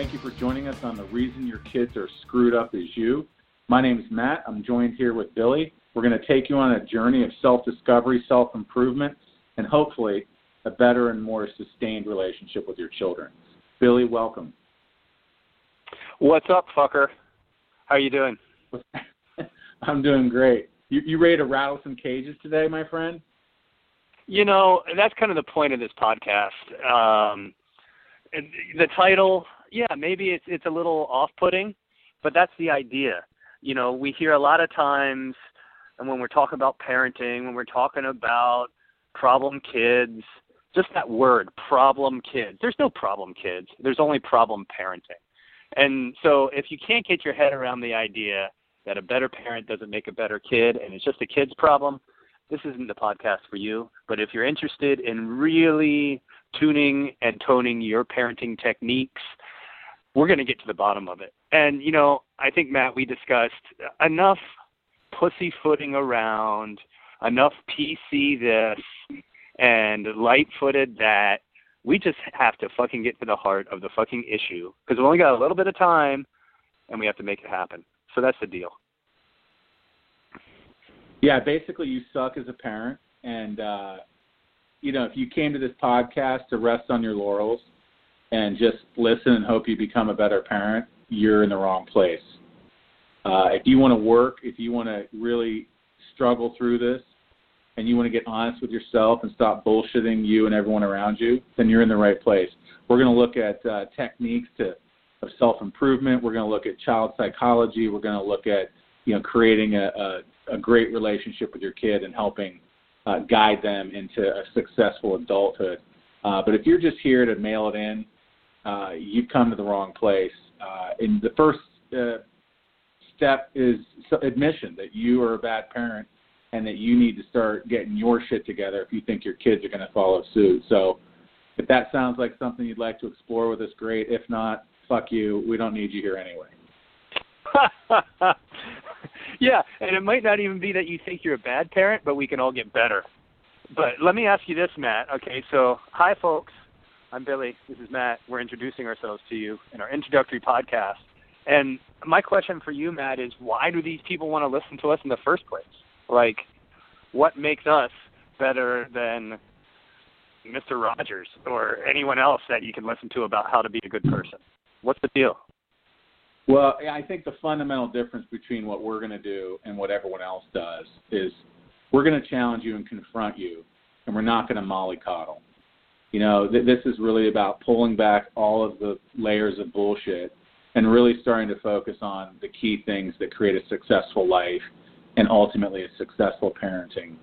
thank you for joining us on The Reason Your Kids Are Screwed Up Is You. My name is Matt. I'm joined here with Billy. We're going to take you on a journey of self discovery, self improvement, and hopefully a better and more sustained relationship with your children. Billy, welcome. What's up, fucker? How are you doing? I'm doing great. You, you ready to rattle some cages today, my friend? You know, that's kind of the point of this podcast. Um, the title, yeah, maybe it's it's a little off-putting, but that's the idea. You know, we hear a lot of times, and when we're talking about parenting, when we're talking about problem kids, just that word, problem kids. There's no problem kids. There's only problem parenting. And so if you can't get your head around the idea that a better parent doesn't make a better kid and it's just a kid's problem, this isn't the podcast for you. But if you're interested in really tuning and toning your parenting techniques, we're going to get to the bottom of it. And, you know, I think, Matt, we discussed enough pussyfooting around, enough PC this, and light footed that we just have to fucking get to the heart of the fucking issue because we only got a little bit of time and we have to make it happen. So that's the deal. Yeah, basically, you suck as a parent, and uh, you know if you came to this podcast to rest on your laurels and just listen and hope you become a better parent, you're in the wrong place. Uh, if you want to work, if you want to really struggle through this, and you want to get honest with yourself and stop bullshitting you and everyone around you, then you're in the right place. We're going to look at uh, techniques to of self improvement. We're going to look at child psychology. We're going to look at you know creating a, a, a great relationship with your kid and helping uh, guide them into a successful adulthood. Uh, but if you're just here to mail it in, uh, you've come to the wrong place. Uh, and the first uh, step is admission that you are a bad parent and that you need to start getting your shit together if you think your kids are going to follow suit. So if that sounds like something you'd like to explore with us, great. If not, fuck you. We don't need you here anyway. yeah, and it might not even be that you think you're a bad parent, but we can all get better. But let me ask you this, Matt. Okay, so hi, folks. I'm Billy. This is Matt. We're introducing ourselves to you in our introductory podcast. And my question for you, Matt, is why do these people want to listen to us in the first place? Like, what makes us better than Mr. Rogers or anyone else that you can listen to about how to be a good person? What's the deal? Well, I think the fundamental difference between what we're going to do and what everyone else does is we're going to challenge you and confront you, and we're not going to mollycoddle. You know, th- this is really about pulling back all of the layers of bullshit and really starting to focus on the key things that create a successful life and ultimately a successful parenting.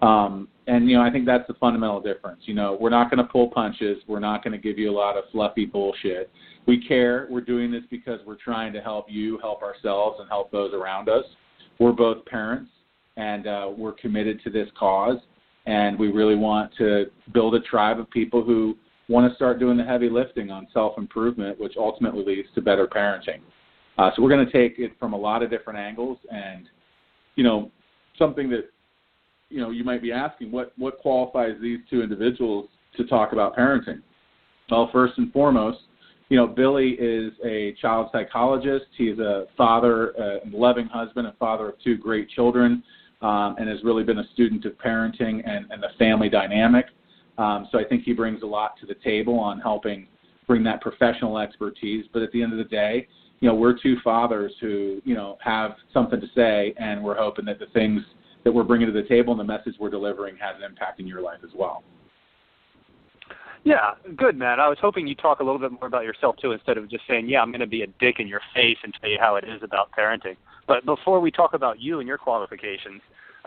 Um, and you know, I think that's the fundamental difference. You know, we're not going to pull punches. We're not going to give you a lot of fluffy bullshit. We care. We're doing this because we're trying to help you, help ourselves, and help those around us. We're both parents, and uh, we're committed to this cause. And we really want to build a tribe of people who want to start doing the heavy lifting on self improvement, which ultimately leads to better parenting. Uh, so we're going to take it from a lot of different angles and you know, something that you know you might be asking what what qualifies these two individuals to talk about parenting. Well, first and foremost, you know, Billy is a child psychologist. He's a father, a loving husband, and father of two great children, um, and has really been a student of parenting and, and the family dynamic. Um, so I think he brings a lot to the table on helping bring that professional expertise. But at the end of the day, you know, we're two fathers who, you know, have something to say, and we're hoping that the things that we're bringing to the table and the message we're delivering has an impact in your life as well. Yeah, good, man. I was hoping you'd talk a little bit more about yourself too, instead of just saying, "Yeah, I'm going to be a dick in your face and tell you how it is about parenting." But before we talk about you and your qualifications,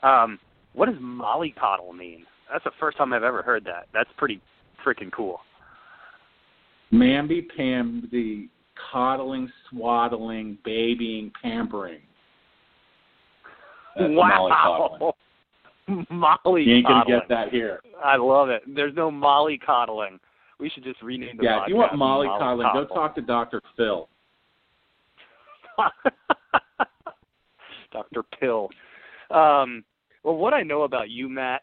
um, what does mollycoddle mean? That's the first time I've ever heard that. That's pretty freaking cool. Mamby pamby coddling, swaddling, babying, pampering. That's wow. Molly You ain't gonna get that here. I love it. There's no molly coddling. We should just rename the Yeah, if you want molly coddling, go talk to Dr. Phil. Dr. Pill. Um, well, what I know about you, Matt,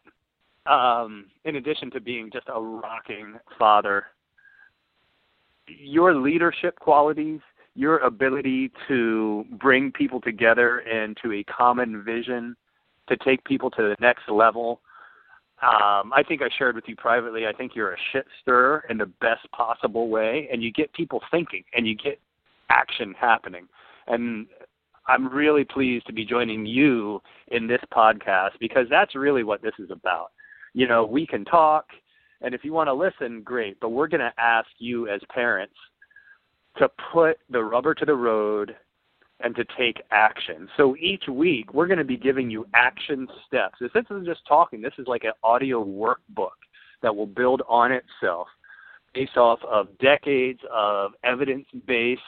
um, in addition to being just a rocking father your leadership qualities, your ability to bring people together into a common vision, to take people to the next level. Um, I think I shared with you privately. I think you're a shit stirrer in the best possible way, and you get people thinking, and you get action happening. And I'm really pleased to be joining you in this podcast because that's really what this is about. You know, we can talk, and if you want to listen, great, but we're going to ask you as parents to put the rubber to the road and to take action. So each week, we're going to be giving you action steps. This isn't just talking, this is like an audio workbook that will build on itself based off of decades of evidence based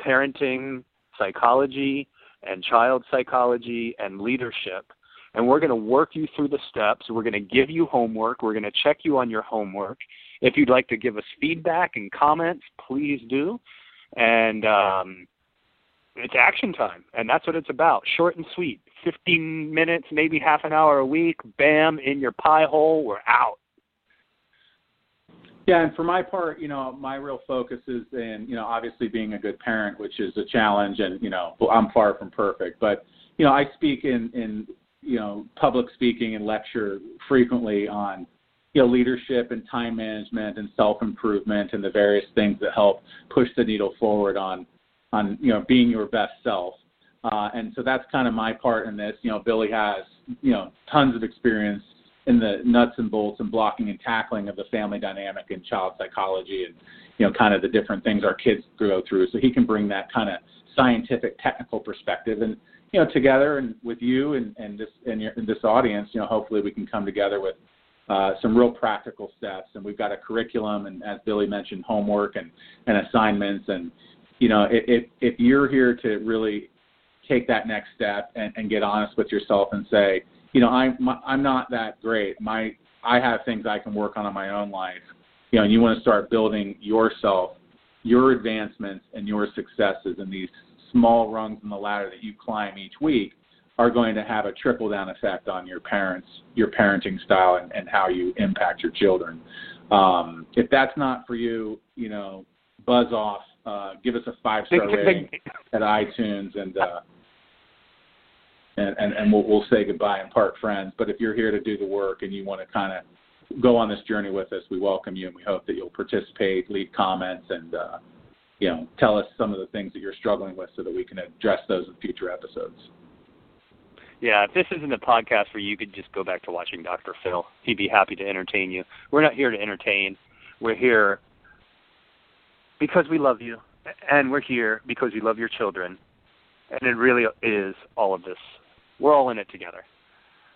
parenting psychology and child psychology and leadership. And we're going to work you through the steps. We're going to give you homework. We're going to check you on your homework. If you'd like to give us feedback and comments, please do. And um, it's action time, and that's what it's about. Short and sweet. 15 minutes, maybe half an hour a week. Bam, in your pie hole. We're out. Yeah, and for my part, you know, my real focus is in, you know, obviously being a good parent, which is a challenge, and you know, I'm far from perfect, but you know, I speak in in you know public speaking and lecture frequently on you know leadership and time management and self improvement and the various things that help push the needle forward on on you know being your best self. Uh, and so that's kind of my part in this. You know, Billy has you know tons of experience in the nuts and bolts and blocking and tackling of the family dynamic and child psychology and you know kind of the different things our kids go through. So he can bring that kind of scientific technical perspective and you know together and with you and and this and, your, and this audience you know hopefully we can come together with uh, some real practical steps and we've got a curriculum and as Billy mentioned homework and and assignments and you know if if you're here to really take that next step and, and get honest with yourself and say you know, I'm I'm not that great. My I have things I can work on in my own life. You know, and you want to start building yourself, your advancements and your successes and these small rungs in the ladder that you climb each week are going to have a trickle down effect on your parents, your parenting style, and, and how you impact your children. Um, if that's not for you, you know, buzz off. Uh, give us a five star rating at iTunes, and uh, and, and, and we'll, we'll say goodbye and part friends. But if you're here to do the work and you want to kind of go on this journey with us, we welcome you and we hope that you'll participate, leave comments, and uh, you know tell us some of the things that you're struggling with so that we can address those in future episodes. Yeah, if this isn't a podcast where you could just go back to watching Dr. Phil, he'd be happy to entertain you. We're not here to entertain. We're here because we love you, and we're here because we love your children. And it really is all of this we're all in it together.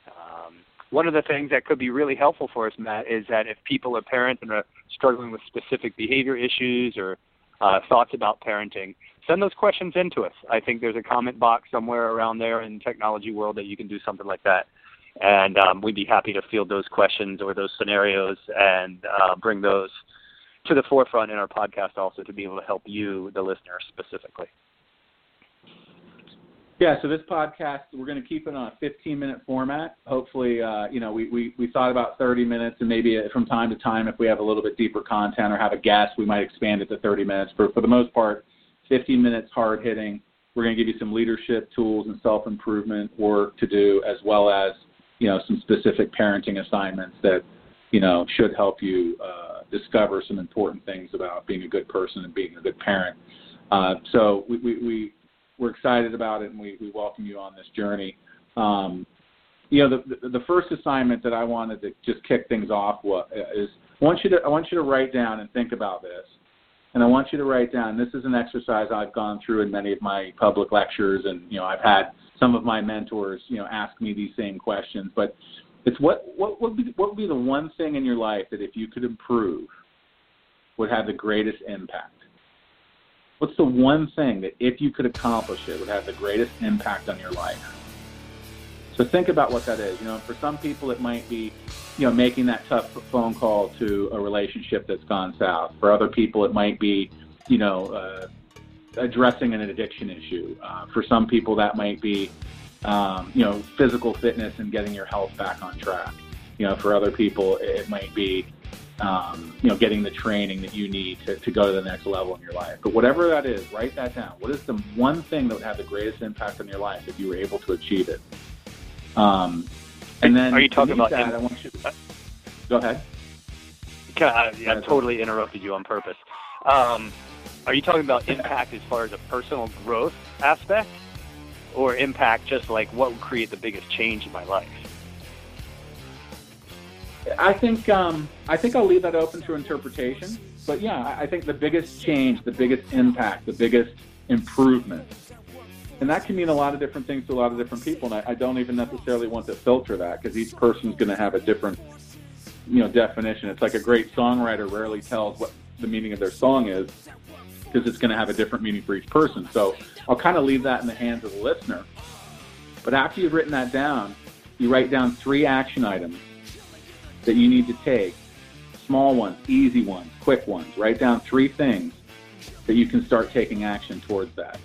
Um, one of the things that could be really helpful for us, Matt, is that if people are parents and are struggling with specific behavior issues or uh, thoughts about parenting, send those questions in to us. I think there's a comment box somewhere around there in technology world that you can do something like that. And um, we'd be happy to field those questions or those scenarios and uh, bring those to the forefront in our podcast also to be able to help you, the listener, specifically. Yeah, so this podcast we're going to keep it on a 15 minute format. Hopefully, uh, you know, we, we we thought about 30 minutes, and maybe from time to time, if we have a little bit deeper content or have a guest, we might expand it to 30 minutes. But for the most part, 15 minutes hard hitting. We're going to give you some leadership tools and self improvement work to do, as well as you know some specific parenting assignments that you know should help you uh, discover some important things about being a good person and being a good parent. Uh, so we, we, we we're excited about it and we, we welcome you on this journey. Um, you know, the, the, the first assignment that I wanted to just kick things off is I want you to I want you to write down and think about this, and I want you to write down. This is an exercise I've gone through in many of my public lectures, and you know I've had some of my mentors you know ask me these same questions. But it's what what would be what would be the one thing in your life that if you could improve would have the greatest impact? What's the one thing that if you could accomplish it would have the greatest impact on your life? So think about what that is. You know, for some people it might be, you know, making that tough phone call to a relationship that's gone south. For other people it might be, you know, uh, addressing an addiction issue. Uh, for some people that might be, um, you know, physical fitness and getting your health back on track. You know, for other people it might be um, you know, getting the training that you need to, to go to the next level in your life. But whatever that is, write that down. What is the one thing that would have the greatest impact on your life if you were able to achieve it? Um, and then, are you talking about? That, in- I want you to, go ahead. I, I totally interrupted you on purpose. Um, are you talking about impact as far as a personal growth aspect, or impact just like what would create the biggest change in my life? I think um, I think I'll leave that open to interpretation. But yeah, I think the biggest change, the biggest impact, the biggest improvement, and that can mean a lot of different things to a lot of different people. And I, I don't even necessarily want to filter that because each person's going to have a different, you know, definition. It's like a great songwriter rarely tells what the meaning of their song is because it's going to have a different meaning for each person. So I'll kind of leave that in the hands of the listener. But after you've written that down, you write down three action items that you need to take small ones, easy ones, quick ones. Write down three things that you can start taking action towards that.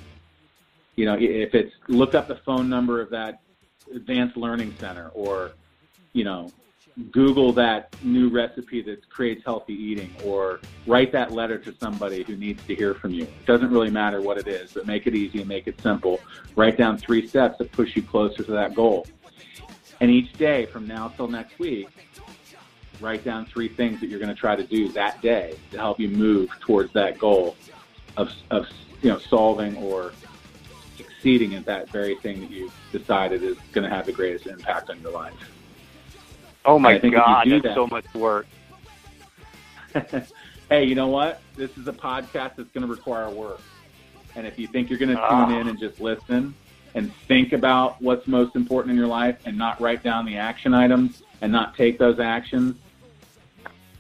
You know, if it's look up the phone number of that advanced learning center or, you know, Google that new recipe that creates healthy eating or write that letter to somebody who needs to hear from you. It doesn't really matter what it is, but make it easy and make it simple. Write down three steps that push you closer to that goal. And each day from now till next week, write down three things that you're going to try to do that day to help you move towards that goal of, of you know solving or succeeding at that very thing that you've decided is going to have the greatest impact on your life. Oh my God, that's that, so much work. hey, you know what? This is a podcast that's going to require work. And if you think you're going to tune ah. in and just listen and think about what's most important in your life and not write down the action items and not take those actions,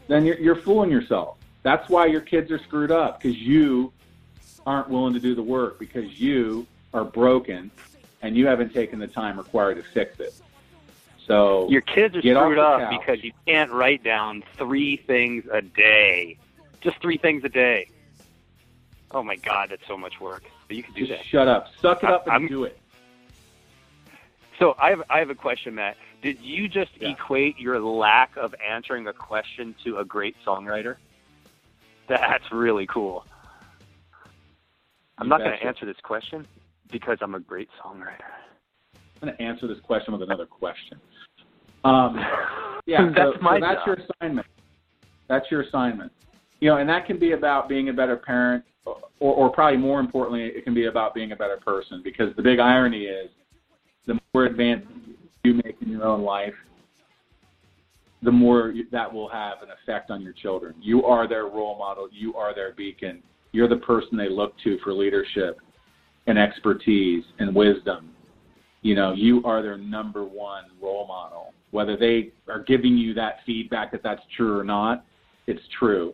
then you're, you're fooling yourself. That's why your kids are screwed up because you aren't willing to do the work because you are broken and you haven't taken the time required to fix it. So your kids are screwed up because you can't write down three things a day, just three things a day. Oh my God, that's so much work. But you can do just that. Shut up, suck it up, and I'm, do it. So I have I have a question, Matt. Did you just yeah. equate your lack of answering a question to a great songwriter? That's really cool. I'm You not going to answer this question because I'm a great songwriter. I'm going to answer this question with another question. Um, yeah, That's so, my so that's job. your assignment. That's your assignment. You know, and that can be about being a better parent, or, or probably more importantly, it can be about being a better person. Because the big irony is, the more advanced you make in your own life, the more that will have an effect on your children. You are their role model. You are their beacon. You're the person they look to for leadership and expertise and wisdom. You know, you are their number one role model. Whether they are giving you that feedback that that's true or not, it's true.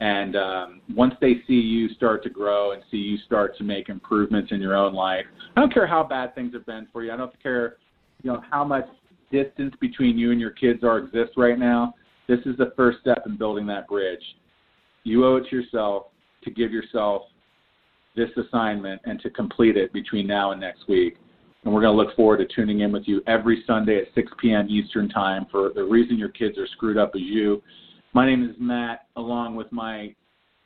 And um, once they see you start to grow and see you start to make improvements in your own life, I don't care how bad things have been for you. I don't care, you know, how much distance between you and your kids are exists right now. This is the first step in building that bridge. You owe it to yourself to give yourself this assignment and to complete it between now and next week. And we're going to look forward to tuning in with you every Sunday at 6 p.m. Eastern Time for the reason your kids are screwed up is you. My name is Matt, along with my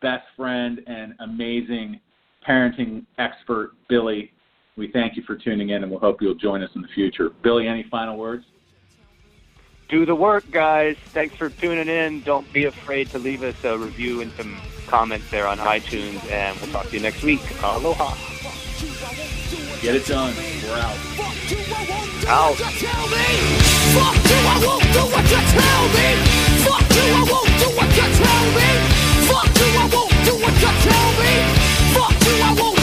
best friend and amazing parenting expert, Billy. We thank you for tuning in, and we hope you'll join us in the future. Billy, any final words? Do the work, guys. Thanks for tuning in. Don't be afraid to leave us a review and some comments there on iTunes, and we'll talk to you next week. Aloha. Get it done. We're out. Out. Fuck you, I won't do what you tell me. Fuck you, I won't do what you tell me. Fuck you, I won't do what you tell me. Fuck you, I won't